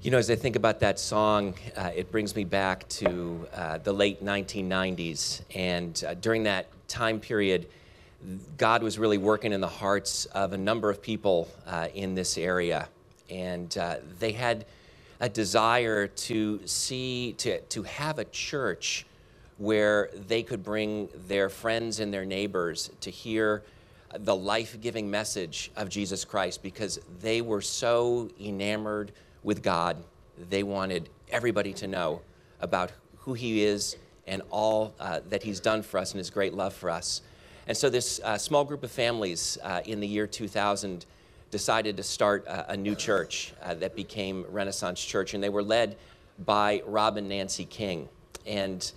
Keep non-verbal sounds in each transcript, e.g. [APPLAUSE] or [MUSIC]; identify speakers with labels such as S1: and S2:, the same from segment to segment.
S1: You know, as I think about that song, uh, it brings me back to uh, the late 1990s. And uh, during that time period, God was really working in the hearts of a number of people uh, in this area. And uh, they had a desire to see, to, to have a church where they could bring their friends and their neighbors to hear the life giving message of Jesus Christ because they were so enamored with God. They wanted everybody to know about who He is and all uh, that He's done for us and His great love for us. And so, this uh, small group of families uh, in the year 2000 decided to start a, a new church uh, that became Renaissance Church, and they were led by Rob and Nancy King. And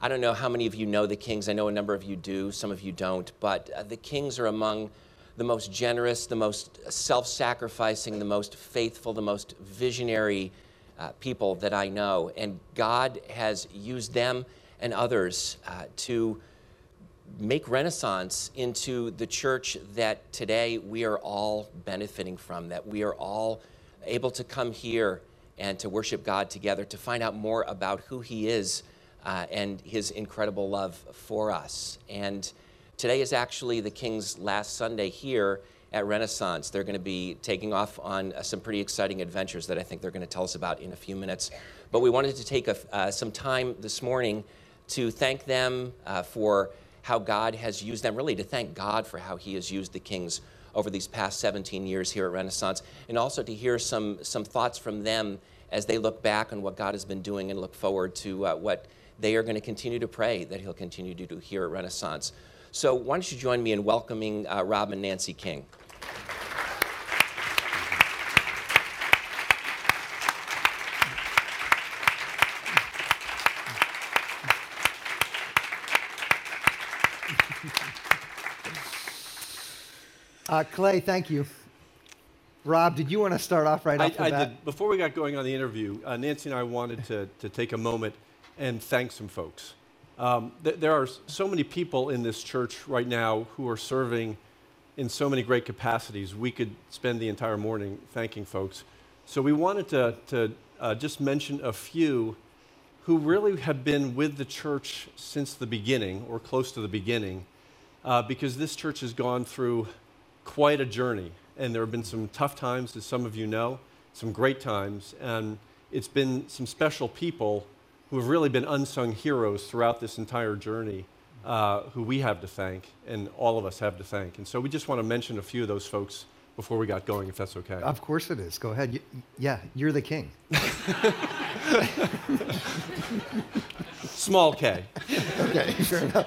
S1: I don't know how many of you know the Kings. I know a number of you do, some of you don't, but uh, the Kings are among the most generous, the most self sacrificing, the most faithful, the most visionary uh, people that I know. And God has used them and others uh, to make Renaissance into the church that today we are all benefiting from, that we are all able to come here and to worship God together, to find out more about who He is uh, and His incredible love for us. And today is actually the King's last Sunday here at Renaissance. They're going to be taking off on uh, some pretty exciting adventures that I think they're going to tell us about in a few minutes. But we wanted to take a, uh, some time this morning to thank them uh, for how God has used them, really to thank God for how He has used the Kings over these past 17 years here at Renaissance, and also to hear some, some thoughts from them as they look back on what God has been doing and look forward to uh, what they are going to continue to pray that He'll continue to do here at Renaissance. So, why don't you join me in welcoming uh, Rob and Nancy King?
S2: Uh, Clay, thank you. Rob, did you want to start off right
S3: I,
S2: off the
S3: I
S2: bat?
S3: did. Before we got going on the interview, uh, Nancy and I wanted to, to take a moment and thank some folks. Um, th- there are so many people in this church right now who are serving in so many great capacities. We could spend the entire morning thanking folks. So we wanted to, to uh, just mention a few who really have been with the church since the beginning or close to the beginning, uh, because this church has gone through quite a journey. And there have been some tough times, as some of you know, some great times. And it's been some special people who have really been unsung heroes throughout this entire journey uh, who we have to thank and all of us have to thank. And so we just want to mention a few of those folks before we got going, if that's okay.
S2: Of course it is. Go ahead. You, yeah, you're the king. [LAUGHS]
S3: Small K.
S2: okay, sure enough.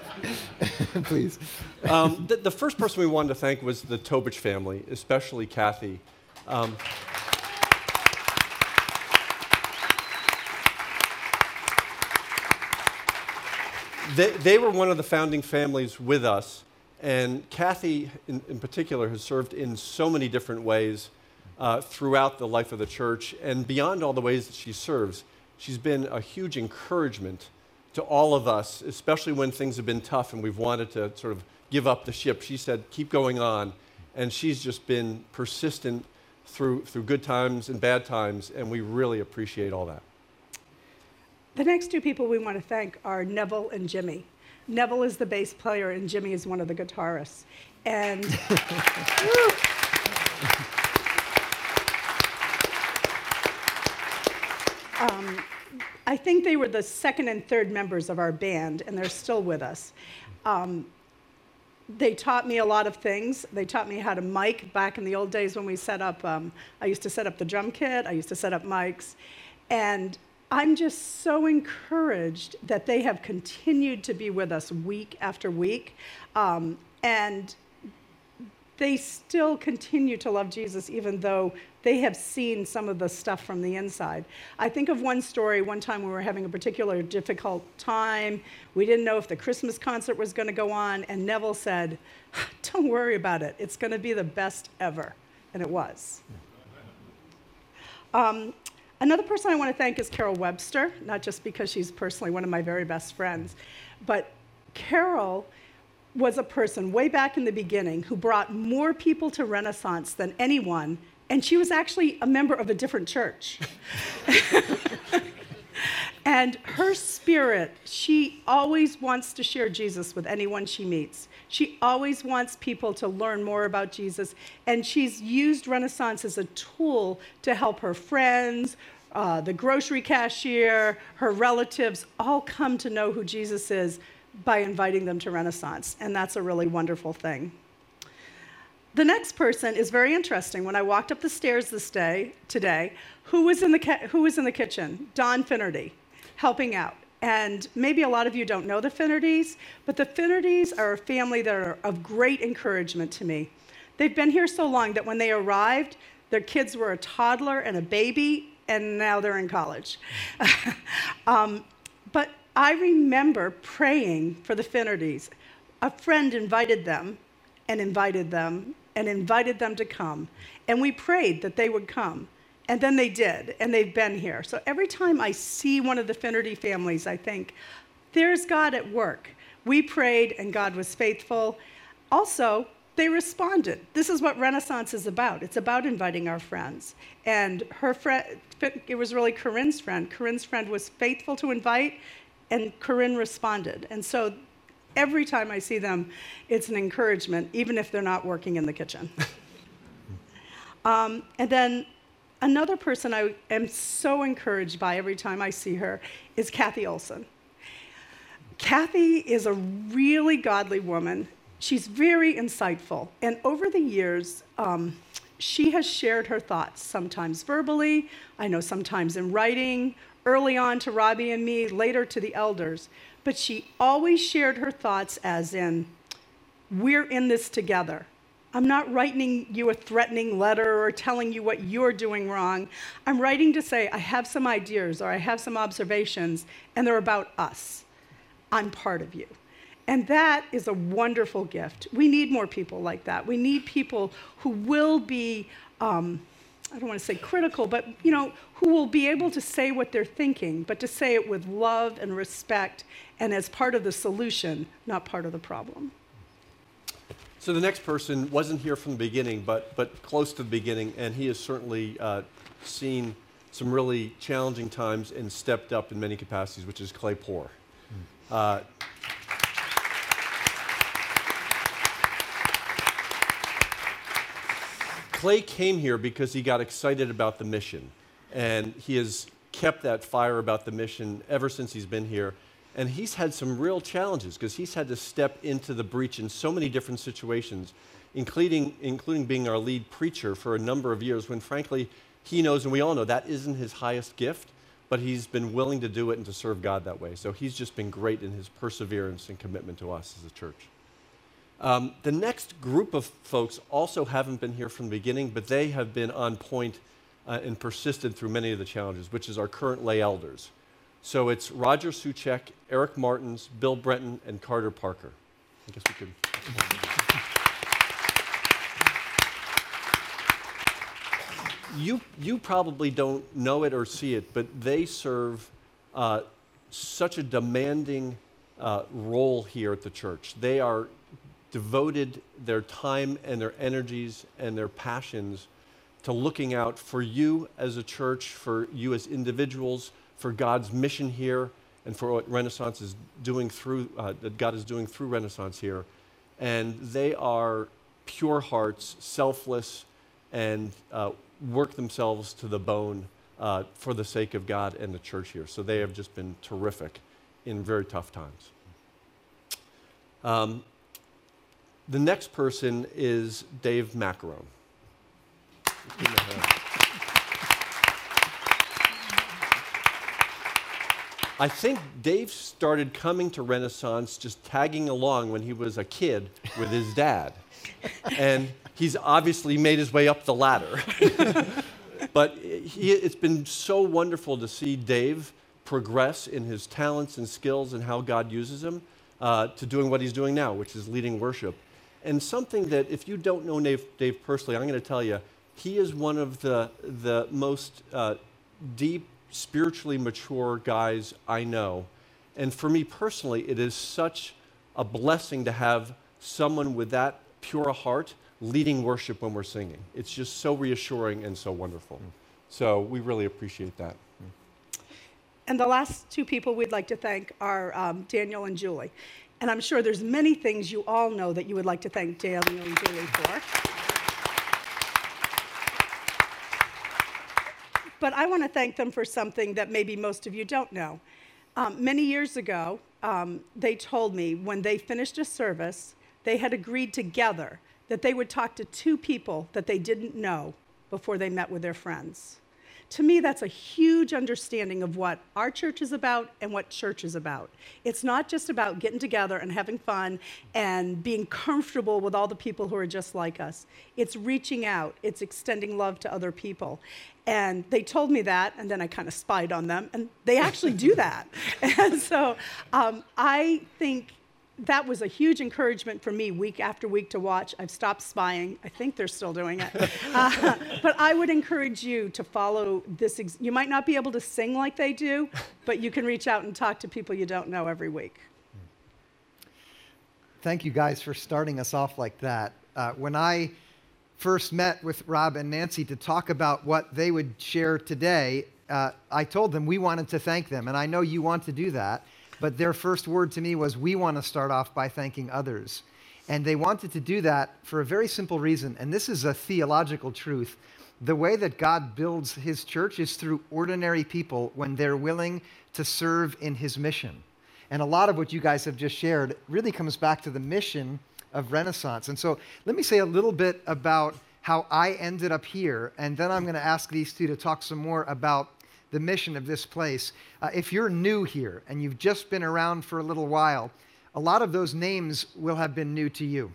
S2: [LAUGHS] Please.
S3: Um, the, the, first person we wanted to thank was the Tobich family, especially Kathy. Um, they, they were one of the founding families with us, and Kathy, in, in particular, has served in so many different ways uh, throughout the life of the church, and beyond all the ways that she serves, she's been a huge encouragement to all of us, especially when things have been tough and we've wanted to sort of give up the ship. She said, keep going on. And she's just been persistent through, through good times and bad times, and we really appreciate all that.
S4: The next two people we want to thank are Neville and Jimmy. Neville is the bass player, and Jimmy is one of the guitarists. And [LAUGHS] um, I think they were the second and third members of our band, and they're still with us. Um, they taught me a lot of things. They taught me how to mic back in the old days when we set up. Um, I used to set up the drum kit. I used to set up mics, and I'm just so encouraged that they have continued to be with us week after week, um, and they still continue to love Jesus even though they have seen some of the stuff from the inside. I think of one story one time we were having a particular difficult time. We didn't know if the Christmas concert was going to go on, and Neville said, Don't worry about it, it's going to be the best ever. And it was. Um, another person I want to thank is Carol Webster, not just because she's personally one of my very best friends, but Carol was a person way back in the beginning who brought more people to Renaissance than anyone and she was actually a member of a different church. [LAUGHS] and her spirit, she always wants to share Jesus with anyone she meets. She always wants people to learn more about Jesus, and she's used Renaissance as a tool to help her friends, uh, the grocery cashier, her relatives all come to know who Jesus is by inviting them to Renaissance, and that's a really wonderful thing. The next person is very interesting. When I walked up the stairs this day, today, who was in the, who was in the kitchen? Don Finnerty, helping out. And maybe a lot of you don't know the Finnertys, but the Finnertys are a family that are of great encouragement to me. They've been here so long that when they arrived, their kids were a toddler and a baby, and now they're in college. [LAUGHS] um, but I remember praying for the Finnertys. A friend invited them and invited them and invited them to come. And we prayed that they would come. And then they did, and they've been here. So every time I see one of the Finnerty families, I think, there's God at work. We prayed, and God was faithful. Also, they responded. This is what Renaissance is about. It's about inviting our friends. And her friend, it was really Corinne's friend. Corinne's friend was faithful to invite, and Corinne responded. And so every time I see them, it's an encouragement, even if they're not working in the kitchen. [LAUGHS] um, and then another person I am so encouraged by every time I see her is Kathy Olson. Kathy is a really godly woman. She's very insightful. And over the years, um, she has shared her thoughts, sometimes verbally, I know sometimes in writing, early on to Robbie and me, later to the elders but she always shared her thoughts as in, we're in this together. I'm not writing you a threatening letter or telling you what you're doing wrong. I'm writing to say, I have some ideas or I have some observations, and they're about us. I'm part of you. And that is a wonderful gift. We need more people like that. We need people who will be um, I don't want to say critical, but you know, who will be able to say what they're thinking, but to say it with love and respect and as part of the solution, not part of the problem.
S3: So the next person wasn't here from the beginning, but, but close to the beginning, and he has certainly uh, seen some really challenging times and stepped up in many capacities, which is Clay Poor. Mm. Uh, Clay came here because he got excited about the mission. And he has kept that fire about the mission ever since he's been here. And he's had some real challenges because he's had to step into the breach in so many different situations, including, including being our lead preacher for a number of years when, frankly, he knows and we all know that isn't his highest gift, but he's been willing to do it and to serve God that way. So he's just been great in his perseverance and commitment to us as a church. Um, the next group of folks also haven't been here from the beginning, but they have been on point uh, and persisted through many of the challenges, which is our current lay elders. So it's Roger Suchek, Eric Martins, Bill Brenton, and Carter Parker. I guess we could. you, you probably don't know it or see it, but they serve uh, such a demanding uh, role here at the church. They are devoted their time and their energies and their passions to looking out for you as a church, for you as individuals, for God's mission here, and for what Renaissance is doing through, uh, that God is doing through Renaissance here. And they are pure hearts, selfless, and uh, work themselves to the bone uh, for the sake of God and the church here. So they have just been terrific in very tough times. Um, the next person is Dave Macaron. I think Dave started coming to Renaissance just tagging along when he was a kid with his dad. and he's obviously made his way up the ladder. [LAUGHS] but he, it's been so wonderful to see Dave progress in his talents and skills and how God uses him uh, to doing what he's doing now, which is leading worship. And something that, if you don't know Dave, Dave personally, I'm going to tell you, he is one of the, the most uh, deep, spiritually mature guys I know. And for me personally, it is such a blessing to have someone with that pure a heart leading worship when we're singing. It's just so reassuring and so wonderful. So we really appreciate that.
S4: And the last two people we'd like to thank are um, Daniel and Julie. And I'm sure there's many things you all know that you would like to thank Daniel and Julie for. But I want to thank them for something that maybe most of you don't know. Um, many years ago, um, they told me when they finished a service, they had agreed together that they would talk to two people that they didn't know before they met with their friends. To me, that's a huge understanding of what our church is about and what church is about. It's not just about getting together and having fun and being comfortable with all the people who are just like us. It's reaching out, it's extending love to other people. And they told me that, and then I kind of spied on them, and they actually do that. [LAUGHS] And so um, I think that was a huge encouragement for me week after week to watch. I've stopped spying. I think they're still doing it. [LAUGHS] Uh, but I would encourage you to follow this. Ex- you might not be able to sing like they do, but you can reach out and talk to people you don't know every week.
S2: Thank you guys for starting us off like that. Uh, when I first met with Rob and Nancy to talk about what they would share today, uh, I told them we wanted to thank them, and I know you want to do that. But their first word to me was, We want to start off by thanking others. And they wanted to do that for a very simple reason. And this is a theological truth. The way that God builds his church is through ordinary people when they're willing to serve in his mission. And a lot of what you guys have just shared really comes back to the mission of Renaissance. And so let me say a little bit about how I ended up here, and then I'm going to ask these two to talk some more about the mission of this place. Uh, if you're new here and you've just been around for a little while, a lot of those names will have been new to you.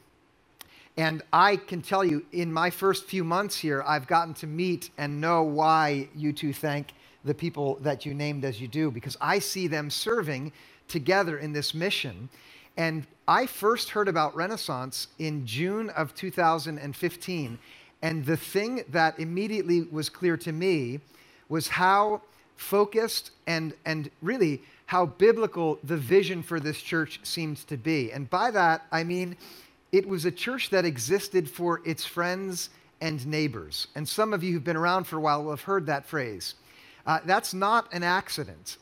S2: And I can tell you, in my first few months here, I've gotten to meet and know why you two thank the people that you named as you do, because I see them serving together in this mission. And I first heard about Renaissance in June of 2015. And the thing that immediately was clear to me was how focused and, and really how biblical the vision for this church seemed to be. And by that, I mean it was a church that existed for its friends and neighbors. And some of you who've been around for a while will have heard that phrase. Uh, that's not an accident.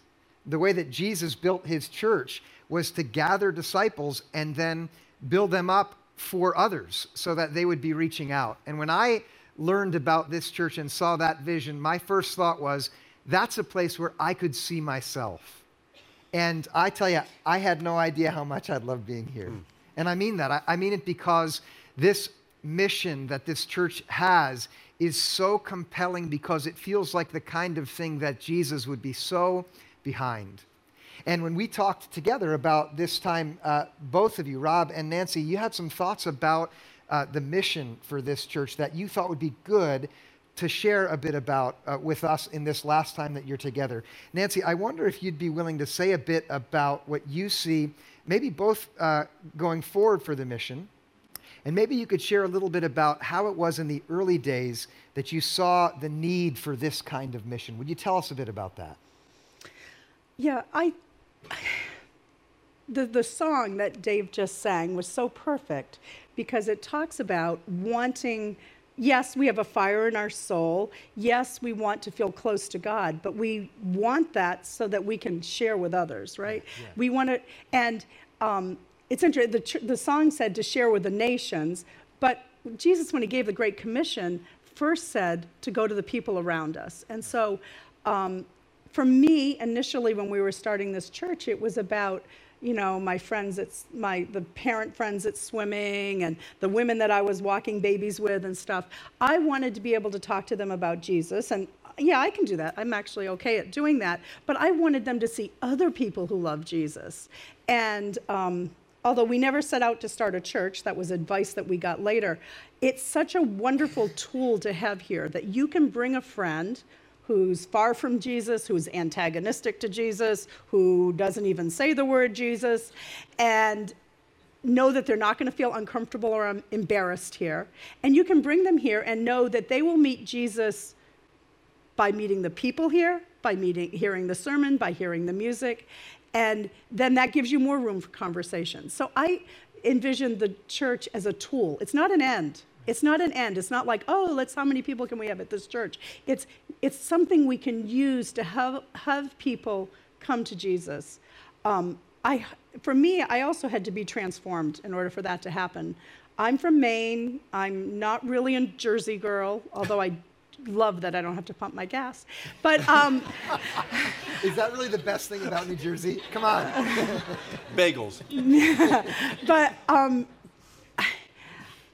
S2: The way that Jesus built his church was to gather disciples and then build them up for others so that they would be reaching out. And when I learned about this church and saw that vision, my first thought was, that's a place where I could see myself. And I tell you, I had no idea how much I'd love being here. Mm. And I mean that. I, I mean it because this mission that this church has is so compelling because it feels like the kind of thing that Jesus would be so behind. And when we talked together about this time, uh, both of you, Rob and Nancy, you had some thoughts about uh, the mission for this church that you thought would be good to share a bit about uh, with us in this last time that you're together. Nancy, I wonder if you'd be willing to say a bit about what you see, maybe both uh, going forward for the mission, and maybe you could share a little bit about how it was in the early days that you saw the need for this kind of mission. Would you tell us a bit about that?
S4: Yeah, I. [SIGHS] The, the song that Dave just sang was so perfect because it talks about wanting yes, we have a fire in our soul. Yes, we want to feel close to God, but we want that so that we can share with others, right? Yeah. We want to, and um, it's interesting. The, the song said to share with the nations, but Jesus, when he gave the Great Commission, first said to go to the people around us. And so, um, for me, initially, when we were starting this church, it was about you know, my friends at my the parent friends at swimming and the women that I was walking babies with and stuff. I wanted to be able to talk to them about Jesus and yeah, I can do that. I'm actually okay at doing that. But I wanted them to see other people who love Jesus. And um, although we never set out to start a church, that was advice that we got later, it's such a wonderful tool to have here that you can bring a friend who's far from Jesus, who's antagonistic to Jesus, who doesn't even say the word Jesus, and know that they're not going to feel uncomfortable or embarrassed here. And you can bring them here and know that they will meet Jesus by meeting the people here, by meeting, hearing the sermon, by hearing the music, and then that gives you more room for conversation. So I envision the church as a tool. It's not an end. It's not an end. It's not like, oh, let's how many people can we have at this church? It's it's something we can use to have have people come to Jesus. Um, I for me, I also had to be transformed in order for that to happen. I'm from Maine. I'm not really a Jersey girl, although I love that I don't have to pump my gas. But um, [LAUGHS]
S2: Is that really the best thing about New Jersey? Come on.
S3: Bagels. [LAUGHS]
S4: but um,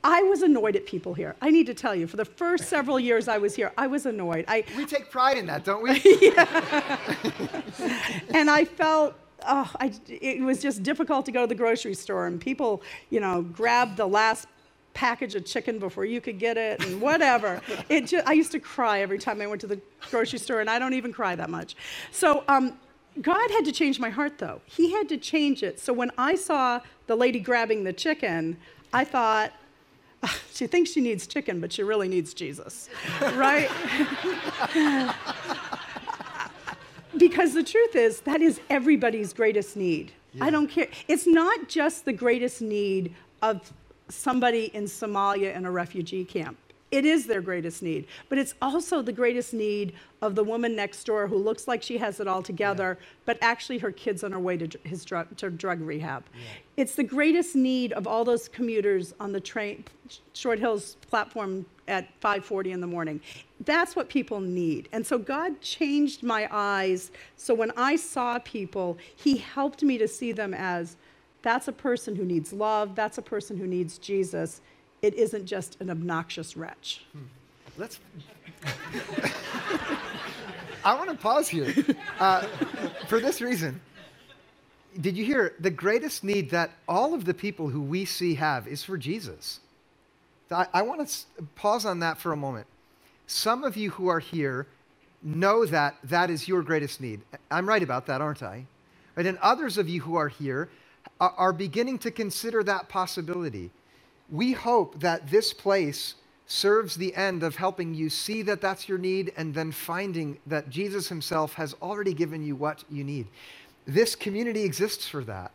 S4: I was annoyed at people here. I need to tell you, for the first several years I was here, I was annoyed. I,
S2: We take pride in that, don't we? [LAUGHS]
S4: and I felt oh, I, it was just difficult to go to the grocery store, and people, you know, grabbed the last package of chicken before you could get it, and whatever. [LAUGHS] it just, I used to cry every time I went to the grocery store, and I don't even cry that much. So. Um, God had to change my heart, though. He had to change it. So when I saw the lady grabbing the chicken, I thought, [LAUGHS] she thinks she needs chicken, but she really needs Jesus, right? [LAUGHS] because the truth is, that is everybody's greatest need. Yeah. I don't care. It's not just the greatest need of somebody in Somalia in a refugee camp. It is their greatest need, but it's also the greatest need of the woman next door who looks like she has it all together, yeah. but actually her kid's on her way to his drug, to drug rehab. Yeah. It's the greatest need of all those commuters on the train, Short Hills platform at 5:40 in the morning. That's what people need. And so God changed my eyes. So when I saw people, He helped me to see them as that's a person who needs love. That's a person who needs Jesus it isn't just an obnoxious wretch. Hmm.
S2: Let's. [LAUGHS] I want to pause here uh, for this reason. Did you hear the greatest need that all of the people who we see have is for Jesus? I, I want to pause on that for a moment. Some of you who are here know that that is your greatest need. I'm right about that, aren't I? Right? And others of you who are here are, are beginning to consider that possibility we hope that this place serves the end of helping you see that that's your need and then finding that Jesus himself has already given you what you need. This community exists for that.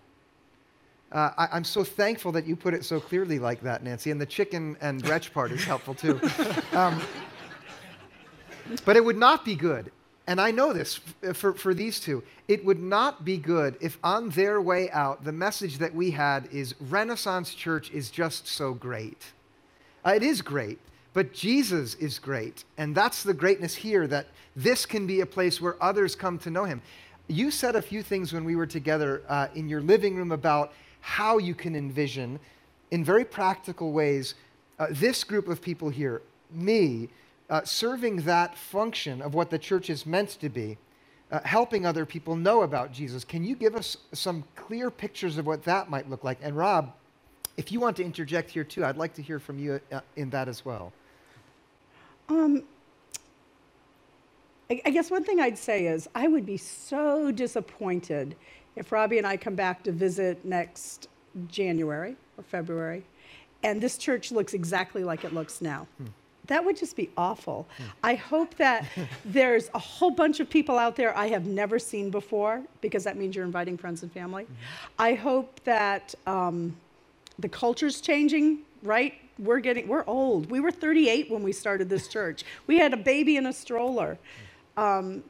S2: Uh, I, am so thankful that you put it so clearly like that, Nancy. And the chicken and wretch part is helpful too. [LAUGHS] Um, but it would not be good and I know this for, for these two, it would not be good if on their way out, the message that we had is Renaissance Church is just so great. Uh, it is great, but Jesus is great. And that's the greatness here that this can be a place where others come to know him. You said a few things when we were together uh, in your living room about how you can envision, in very practical ways, uh, this group of people here, me, uh, serving that function of what the church is meant to be, uh, helping other people know about Jesus. Can you give us some clear pictures of what that might look like? And Rob, if you want to interject here too, I'd like to hear from you uh, in that as well.
S4: Um, I, I guess one thing I'd say is I would be so disappointed if Robbie and I come back to visit next January or February, and this church looks exactly like it looks now. Hmm. That would just be awful. I hope that [LAUGHS] there's a whole bunch of people out there I have never seen before, because that means you're inviting friends and family. Mm-hmm. I hope that um, the culture's changing, right? We're getting, we're old. We were 38 when we started this church. We had a baby in a stroller. Um,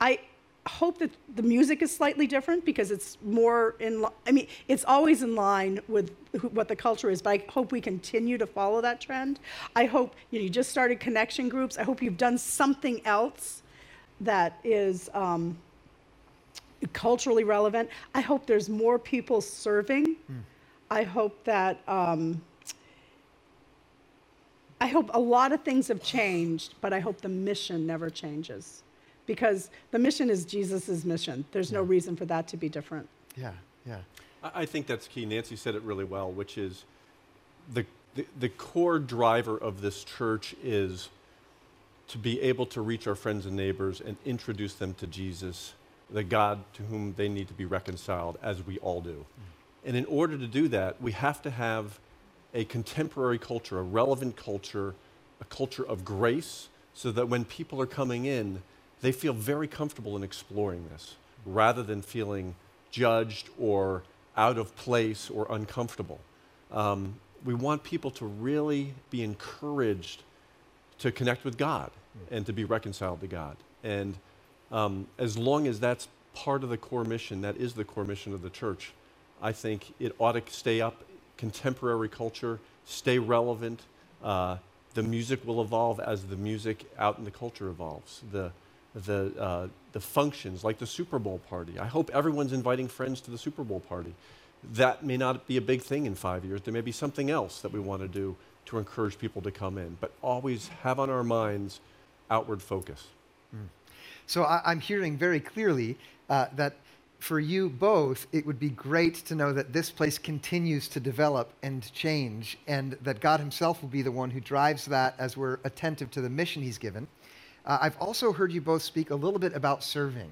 S4: I, hope that the music is slightly different because it's more in i mean it's always in line with what the culture is but i hope we continue to follow that trend. I hope you, know, you just started connection groups. I hope you've done something else that is um, culturally relevant. I hope there's more people serving. Mm. i hope that um, i hope a lot of things have changed but i hope the mission never changes because the mission is Jesus' mission. There's yeah. no reason for that to be different.
S2: Yeah, yeah.
S3: I think that's key. Nancy said it really well, which is the, the, the core driver of this church is to be able to reach our friends and neighbors and introduce them to Jesus, the God to whom they need to be reconciled, as we all do. Mm. And in order to do that, we have to have a contemporary culture, a relevant culture, a culture of grace, so that when people are coming in, they feel very comfortable in exploring this rather than feeling judged or out of place or uncomfortable. Um, we want people to really be encouraged to connect with God and to be reconciled to God. And um, as long as that's part of the core mission, that is the core mission of the church, I think it ought to stay up, contemporary culture, stay relevant. Uh, the music will evolve as the music out in the culture evolves. The, the, uh, the functions, like the Super Bowl party. I hope everyone's inviting friends to the Super Bowl party. That may not be a big thing in five years. There may be something else that we want to do to encourage people to come in, but always have on our minds outward focus.
S2: So I, I'm hearing very clearly uh, that for you both, it would be great to know that this place continues to develop and change, and that God Himself will be the one who drives that as we're attentive to the mission He's given. Uh, I've also heard you both speak a little bit about serving.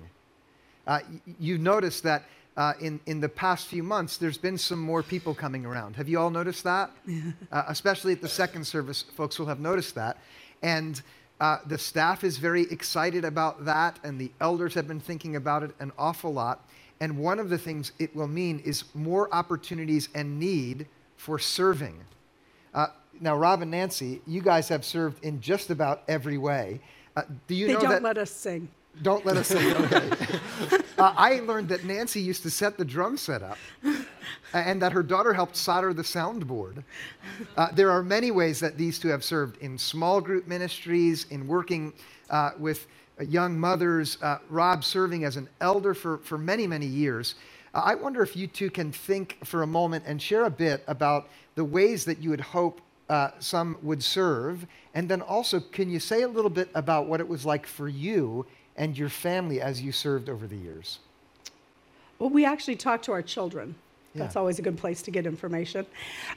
S2: Uh, y- you noticed that uh, in, in the past few months, there's been some more people coming around. Have you all noticed that? [LAUGHS] uh, especially at the second service, folks will have noticed that. And uh, the staff is very excited about that, and the elders have been thinking about it an awful lot. And one of the things it will mean is more opportunities and need for serving. Uh, now, Rob and Nancy, you guys have served in just about every way. Uh, do you
S4: They
S2: know
S4: don't
S2: that?
S4: let us sing.
S2: Don't let us sing. okay. [LAUGHS] uh, I learned that Nancy used to set the drum set up and that her daughter helped solder the soundboard. Uh, there are many ways that these two have served in small group ministries, in working uh, with uh, young mothers, uh, Rob serving as an elder for, for many, many years. Uh, I wonder if you two can think for a moment and share a bit about the ways that you would hope uh, some would serve. And then also, can you say a little bit about what it was like for you and your family as you served over the years?
S4: Well, we actually talked to our children. That's always a good place to get information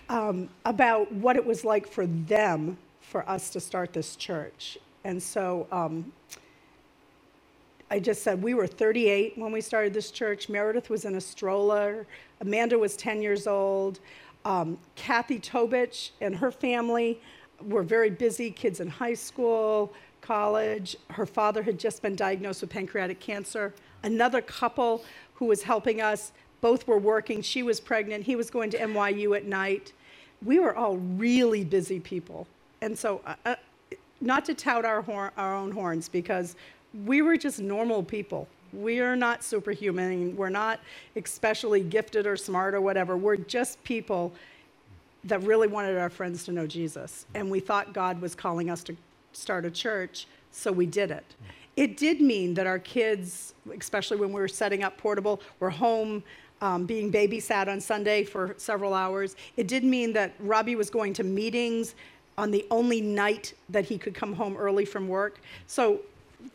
S4: um, about what it was like for them for us to start this church. And so um, I just said we were 38 when we started this church. Meredith was in a stroller. Amanda was 10 years old. Um, Kathy Tobich and her family were very busy, kids in high school, college. Her father had just been diagnosed with pancreatic cancer. Another couple who was helping us, both were working. She was pregnant, he was going to NYU at night. We were all really busy people. And so, uh, uh, not to tout our, hor- our own horns, because we were just normal people. We are not superhuman. We're not especially gifted or smart or whatever. We're just people that really wanted our friends to know Jesus. And we thought God was calling us to start a church, so we did it. It did mean that our kids, especially when we were setting up portable, were home um, being babysat on Sunday for several hours. It did mean that Robbie was going to meetings on the only night that he could come home early from work. So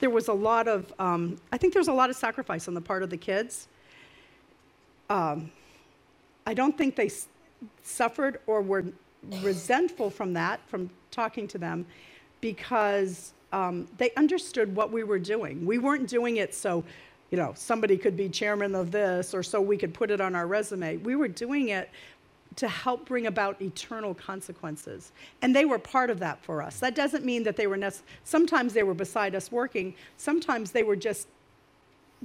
S4: there was a lot of, um, I think there was a lot of sacrifice on the part of the kids. I don't think they s- suffered or were resentful from that, from talking to them, because um, they understood what we were doing. We weren't doing it so, you know, somebody could be chairman of this or so we could put it on our resume. We were doing it to help bring about eternal consequences. And they were part of that for us. That doesn't mean that they were, nec- sometimes they were beside us working, sometimes they were just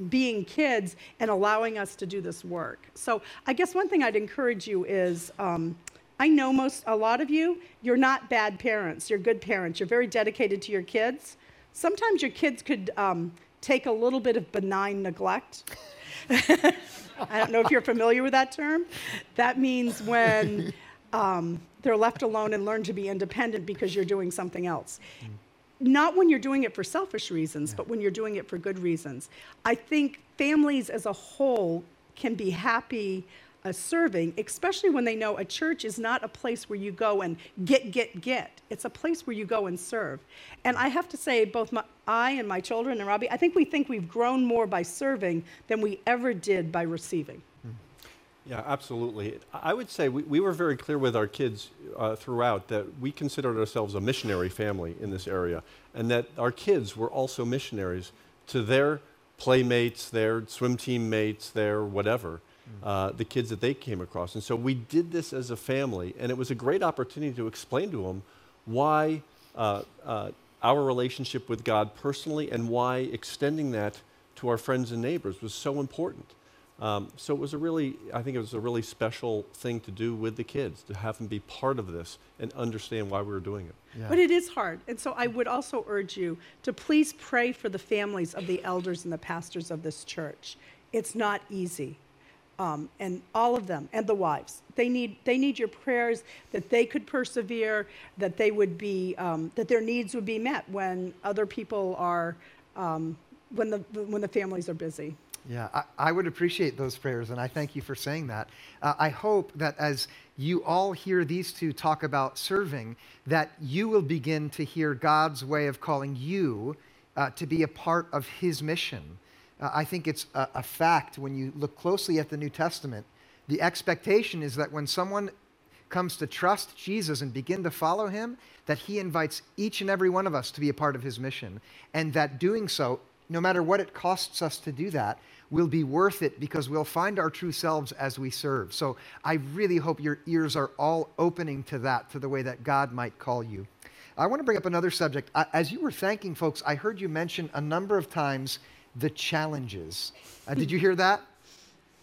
S4: being kids and allowing us to do this work. So I guess one thing I'd encourage you is um, I know most, a lot of you, you're not bad parents. You're good parents. You're very dedicated to your kids. Sometimes your kids could um, take a little bit of benign neglect. [LAUGHS] I don't know if you're familiar with that term. That means when um, they're left alone and learn to be independent because you're doing something else not when you're doing it for selfish reasons, but when you're doing it for good reasons. I think families as a whole can be happy uh, serving, especially when they know a church is not a place where you go and get, get, get. It's a place where you go and serve. And I have to say, both my, I and my children and Robbie, I think we think we've grown more by serving than we ever did by receiving.
S3: Yeah, absolutely. I I would say we, we were very clear with our kids uh, throughout that we considered ourselves a missionary family in this area, and that our kids were also missionaries to their playmates, their swim team mates, their whatever, uh, the kids that they came across. And so we did this as a family, and it was a great opportunity to explain to them why uh, uh, our relationship with God personally and why extending that to our friends and neighbors was so important. Um, so it was a really, I think it was a really special thing to do with the kids, to have them be part of this and understand why we were doing it.
S2: Yeah.
S4: But it is hard. And so I would also urge you to please pray for the families of the elders and the pastors of this church. It's not easy. Um, and all of them, and the wives, they need, they need your prayers that they could persevere, that they would be, um, that their needs would be met when other people are, um, when, the, when the families are busy.
S2: Yeah, I, I would appreciate those prayers, and I thank you for saying that. Uh, I hope that as you all hear these two talk about serving, that you will begin to hear God's way of calling you uh, to be a part of His mission. Uh, I think it's a, a fact when you look closely at the New Testament, the expectation is that when someone comes to trust Jesus and begin to follow him, that he invites each and every one of us to be a part of his mission. And that doing so, no matter what it costs us to do that, will be worth it because we'll find our true selves as we serve. So I really hope your ears are all opening to that, to the way that God might call you. I want to bring up another subject. As you were thanking folks, I heard you mention a number of times the challenges. Uh, did you hear that?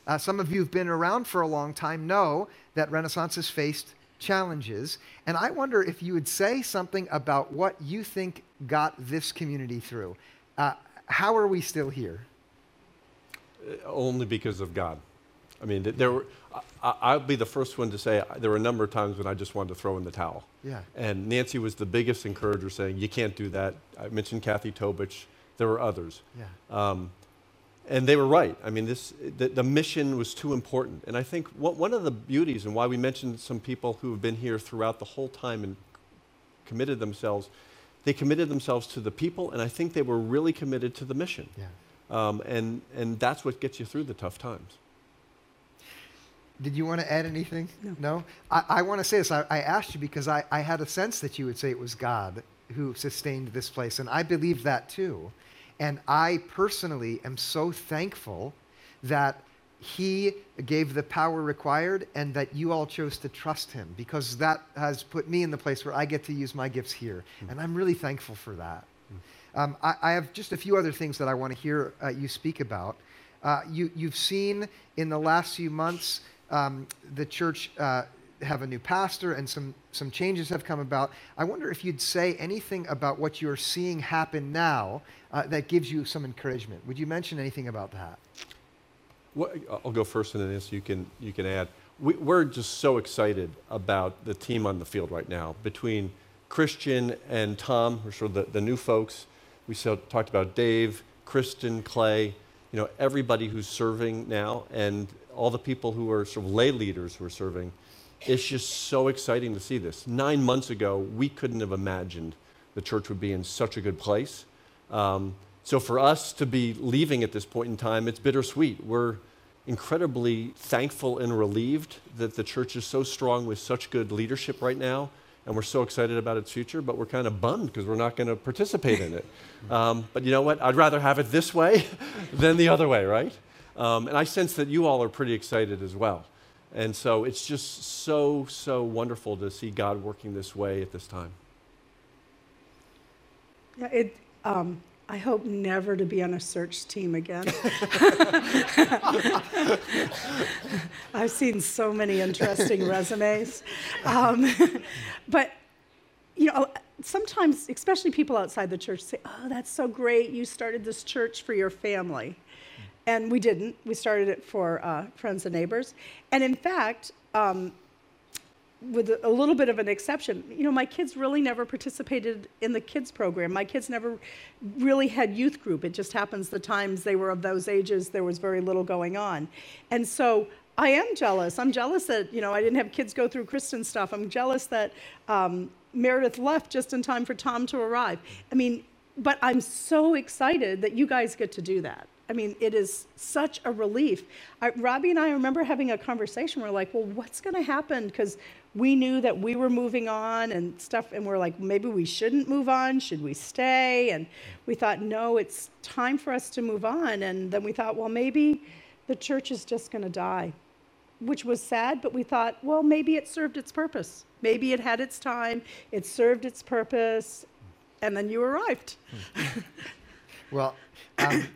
S2: Uh, some of you who've been around for a long time know that Renaissance has faced challenges. And I wonder if you would say something about what you think got this community through. Uh, how are we still here?
S3: only because of God. I mean, there were, I, I'll be the first one to say uh, there were a number of times when I just wanted to throw in the towel.
S2: Yeah.
S3: And Nancy was the biggest encourager saying, you can't do that. I mentioned Kathy Tobich. There were others.
S2: Yeah.
S3: Um, and they were right. I mean, this, the, the mission was too important. And I think what, one of the beauties and why we mentioned some people who have been here throughout the whole time and committed themselves, they committed themselves to the people, and I think they were really committed to the mission.
S2: Yeah.
S3: Um, and, and that's what gets you through the tough times.
S2: Did you want to add anything?
S4: No.
S2: I, I want to say this. I, I asked you because I, I had a sense that you would say it was God who sustained this place, and I believe that too. And I personally am so thankful that He gave the power required and that you all chose to trust Him because that has put me in the place where I get to use my gifts here. And I'm really thankful for that. Um, I, I have just a few other things that I want to hear uh, you speak about. Uh, you, you've seen in the last few months um, the church uh, have a new pastor and some, some changes have come about. I wonder if you'd say anything about what you're seeing happen now uh, that gives you some encouragement. Would you mention anything about that?
S3: What, I'll go first, and then Nancy, you can you can add. We, we're just so excited about the team on the field right now between Christian and Tom, who are sort of the, the new folks. We talked about Dave, Kristen, Clay, you know, everybody who's serving now, and all the people who are sort of lay leaders who are serving. It's just so exciting to see this. Nine months ago, we couldn't have imagined the church would be in such a good place. Um, so for us to be leaving at this point in time, it's bittersweet. We're incredibly thankful and relieved that the church is so strong with such good leadership right now, and we're so excited about its future, but we're kind of bummed because we're not going to participate in it. [LAUGHS] Um, but you know what? I'd rather have it this way [LAUGHS] than the other way, right? Um, and I sense that you all are pretty excited as well. And so it's just so, so wonderful to see God working this way at this time.
S4: Yeah, it, um, I hope never to be on a search team again. [LAUGHS] I've seen so many interesting resumes. Um, but, you know, sometimes, especially people outside the church, say, Oh, that's so great. You started this church for your family. And we didn't. We started it for uh, friends and neighbors. And in fact, um, with a little bit of an exception, you know, my kids really never participated in the kids program. My kids never really had youth group. It just happens the times they were of those ages, there was very little going on. And so I am jealous. I'm jealous that, you know, I didn't have kids go through Kristen stuff. I'm jealous that um, Meredith left just in time for Tom to arrive. I mean, but I'm so excited that you guys get to do that. I mean, it is such a relief. I, Robbie and I remember having a conversation. We're like, well, what's going to happen? Because we knew that we were moving on and stuff, and we're like, maybe we shouldn't move on. Should we stay? And we thought, no, it's time for us to move on. And then we thought, well, maybe the church is just going to die, which was sad, but we thought, well, maybe it served its purpose. Maybe it had its time, it served its purpose, and then you arrived. [LAUGHS]
S2: Well, um,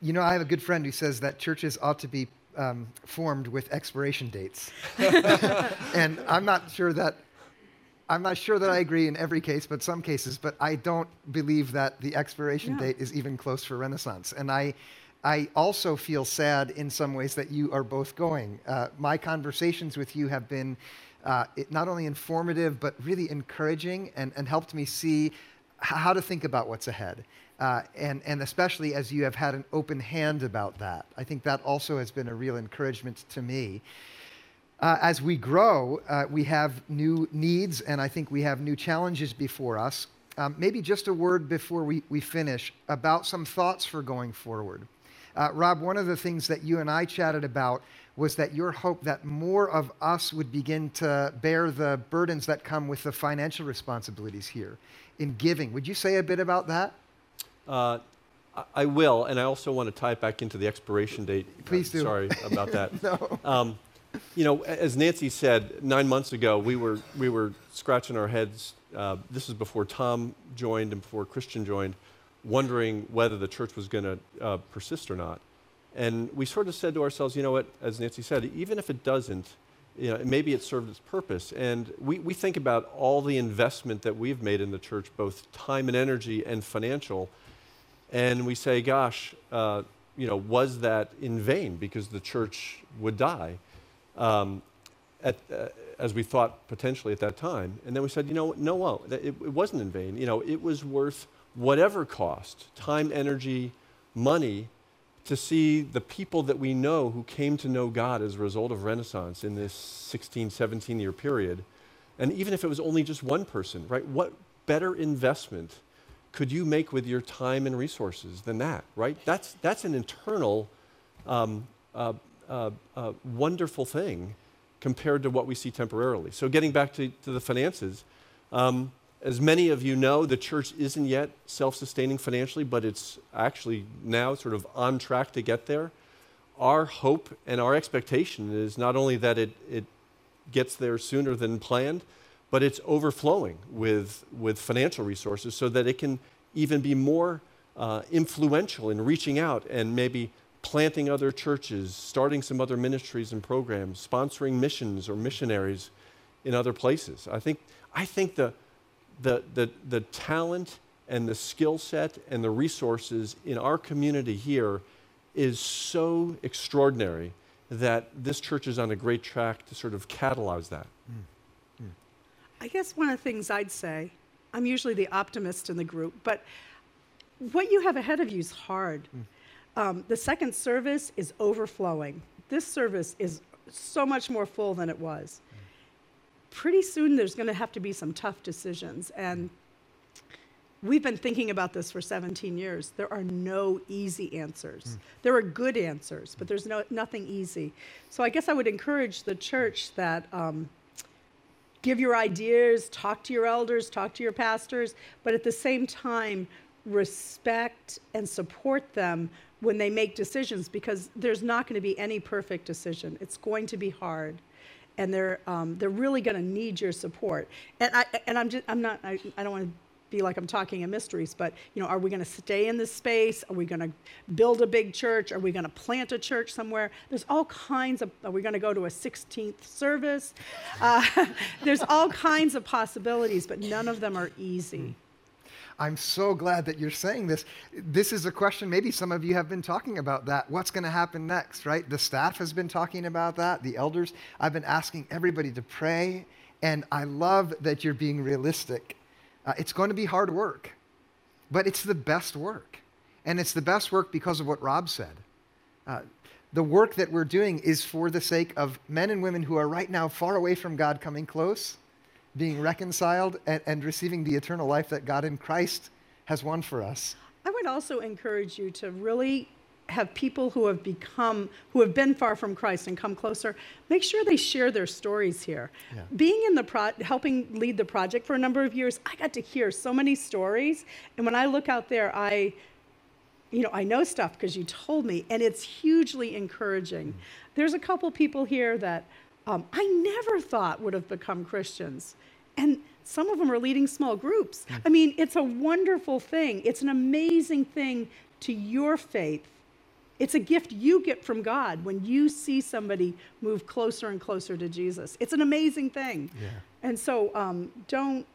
S2: You know, I have a good friend who says that churches ought to be um, formed with expiration dates, [LAUGHS] and I'm not sure that I'm not sure that I agree in every case, but some cases. But I don't believe that the expiration
S4: Yeah.
S2: date is even close for Renaissance. And I, I also feel sad in some ways that you are both going. Uh, my conversations with you have been uh, it, not only informative but really encouraging and, and helped me see how to think about what's ahead. Uh, and, and especially as you have had an open hand about that. I think that also has been a real encouragement to me. Uh, as we grow, uh, we have new needs, and I think we have new challenges before us. Um, maybe just a word before we, we finish about some thoughts for going forward. Uh, Rob, one of the things that you and I chatted about was that your hope that more of us would begin to bear the burdens that come with the financial responsibilities here in giving. Would you say a bit about that?
S3: Uh, I- will, and I also want to tie it back into the expiration date.
S2: Please do.
S3: Sorry about that. [LAUGHS]
S2: No.
S3: Um, you know, as Nancy said, nine months ago, we were, we were scratching our heads. Uh, this is before Tom joined and before Christian joined, wondering whether the church was going to uh, persist or not. And we sort of said to ourselves, you know what, as Nancy said, even if it doesn't, you know, maybe it served its purpose. And we, we think about all the investment that we've made in the church, both time and energy and financial, and we say, gosh, uh, you know, was that in vain because the church would die, um, at, uh, as we thought potentially at that time. And then we said, you know, no, no, it, it wasn't in vain. You know, it was worth whatever cost, time, energy, money, to see the people that we know who came to know God as a result of Renaissance in this 16, 17 year period. And even if it was only just one person, right? What better investment could you make with your time and resources than that, right? That's, that's an internal, um, uh, uh, uh, wonderful thing compared to what we see temporarily. So, getting back to, to the finances, um, as many of you know, the church isn't yet self sustaining financially, but it's actually now sort of on track to get there. Our hope and our expectation is not only that it, it gets there sooner than planned, but it's overflowing with, with financial resources so that it can even be more uh, influential in reaching out and maybe planting other churches, starting some other ministries and programs, sponsoring missions or missionaries in other places. I think, I think the, the, the, the talent and the skill set and the resources in our community here is so extraordinary that this church is on a great track to sort of catalyze that.
S4: I guess one of the things I'd say, I'm usually the optimist in the group, but what you have ahead of you is hard. Um, the second service is overflowing. This service is so much more full than it was. Pretty soon, there's going to have to be some tough decisions. And we've been thinking about this for 17 years. There are no easy answers. There are good answers, but there's no, nothing easy. So I guess I would encourage the church that. Um, give your ideas, talk to your elders, talk to your pastors, but at the same time, respect and support them when they make decisions because there's not going to be any perfect decision. It's going to be hard. And they're, um, they're really going to need your support. And, I, and I'm, just, I'm not, I, I don't want to be like I'm talking in mysteries, but you know, are we going to stay in this space? Are we going to build a big church? Are we going to plant a church somewhere? There's all kinds of. Are we going to go to a 16th service? [LAUGHS] Uh, there's all kinds of possibilities, but none of them are easy.
S2: I'm so glad that you're saying this. This is a question, maybe some of you have been talking about that. What's going to happen next, right? The staff has been talking about that, the elders. I've been asking everybody to pray, and I love that you're being realistic. Uh, it's going to be hard work, but it's the best work. And it's the best work because of what Rob said. Uh, the work that we're doing is for the sake of men and women who are right now far away from God coming close, being reconciled, and, and receiving the eternal life that God in Christ has won for us.
S4: I would also encourage you to really have people who have become, who have been far from Christ and come closer, make sure they share their stories here.
S2: Yeah.
S4: Being in the pro, helping lead the project for a number of years, I got to hear so many stories. And when I look out there, I, you know, I know stuff because you told me, and it's hugely encouraging. There's a couple people here that um, I never thought would have become Christians. And some of them are leading small groups. I mean, it's a wonderful thing. It's an amazing thing to your faith It's a gift you get from God when you see somebody move closer and closer to Jesus. It's an amazing thing.
S2: Yeah.
S4: And so um, don't,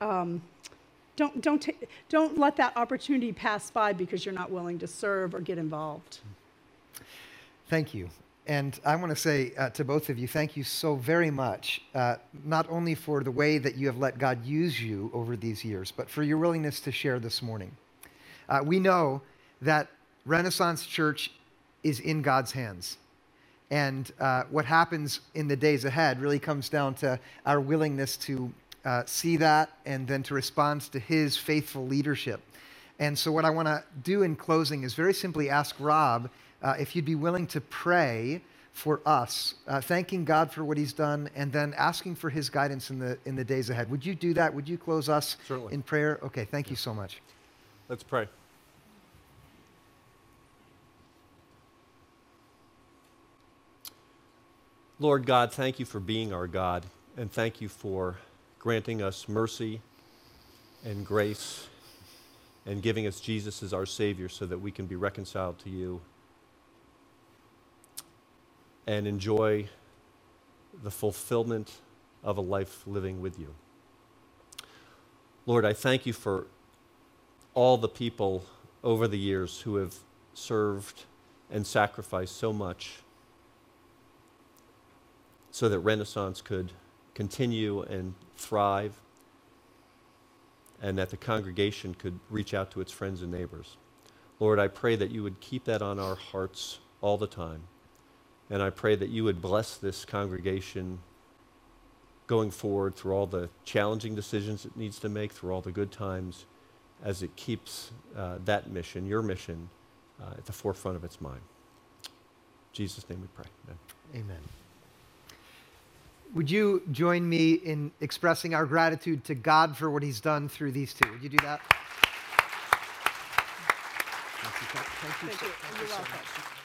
S4: um, don't, don't, ta- don't let that opportunity pass by because you're not willing to serve or get involved.
S2: Thank you. And I want to say uh, to both of you, thank you so very much, uh, not only for the way that you have let God use you over these years, but for your willingness to share this morning. Uh, we know that Renaissance Church is in God's hands. And uh, what happens in the days ahead really comes down to our willingness to uh, see that and then to respond to His faithful leadership. And so, what I want to do in closing is very simply ask Rob uh, if you'd be willing to pray for us, uh, thanking God for what He's done, and then asking for His guidance in the in the days ahead. Would you do that? Would you close us
S3: Certainly.
S2: in prayer? Okay, thank you so much.
S3: Let's pray. Lord God, thank you for being our God, and thank you for granting us mercy and grace and giving us Jesus as our Savior so that we can be reconciled to you and enjoy the fulfillment of a life living with you. Lord, I thank you for all the people over the years who have served and sacrificed so much so that Renaissance could continue and thrive and that the congregation could reach out to its friends and neighbors. Lord, I pray that you would keep that on our hearts all the time. And I pray that you would bless this congregation going forward through all the challenging decisions it needs to make, through all the good times, as it keeps uh, that mission, your mission, uh, at the forefront of its mind. In Jesus' name we pray. Amen.
S2: Amen. Would you join me in expressing our gratitude to God for what He's done through these two? Would you do that? Thank you. Thank you
S4: Thank
S2: so-
S4: you.
S2: thank
S4: You're
S2: so
S4: welcome.
S2: much.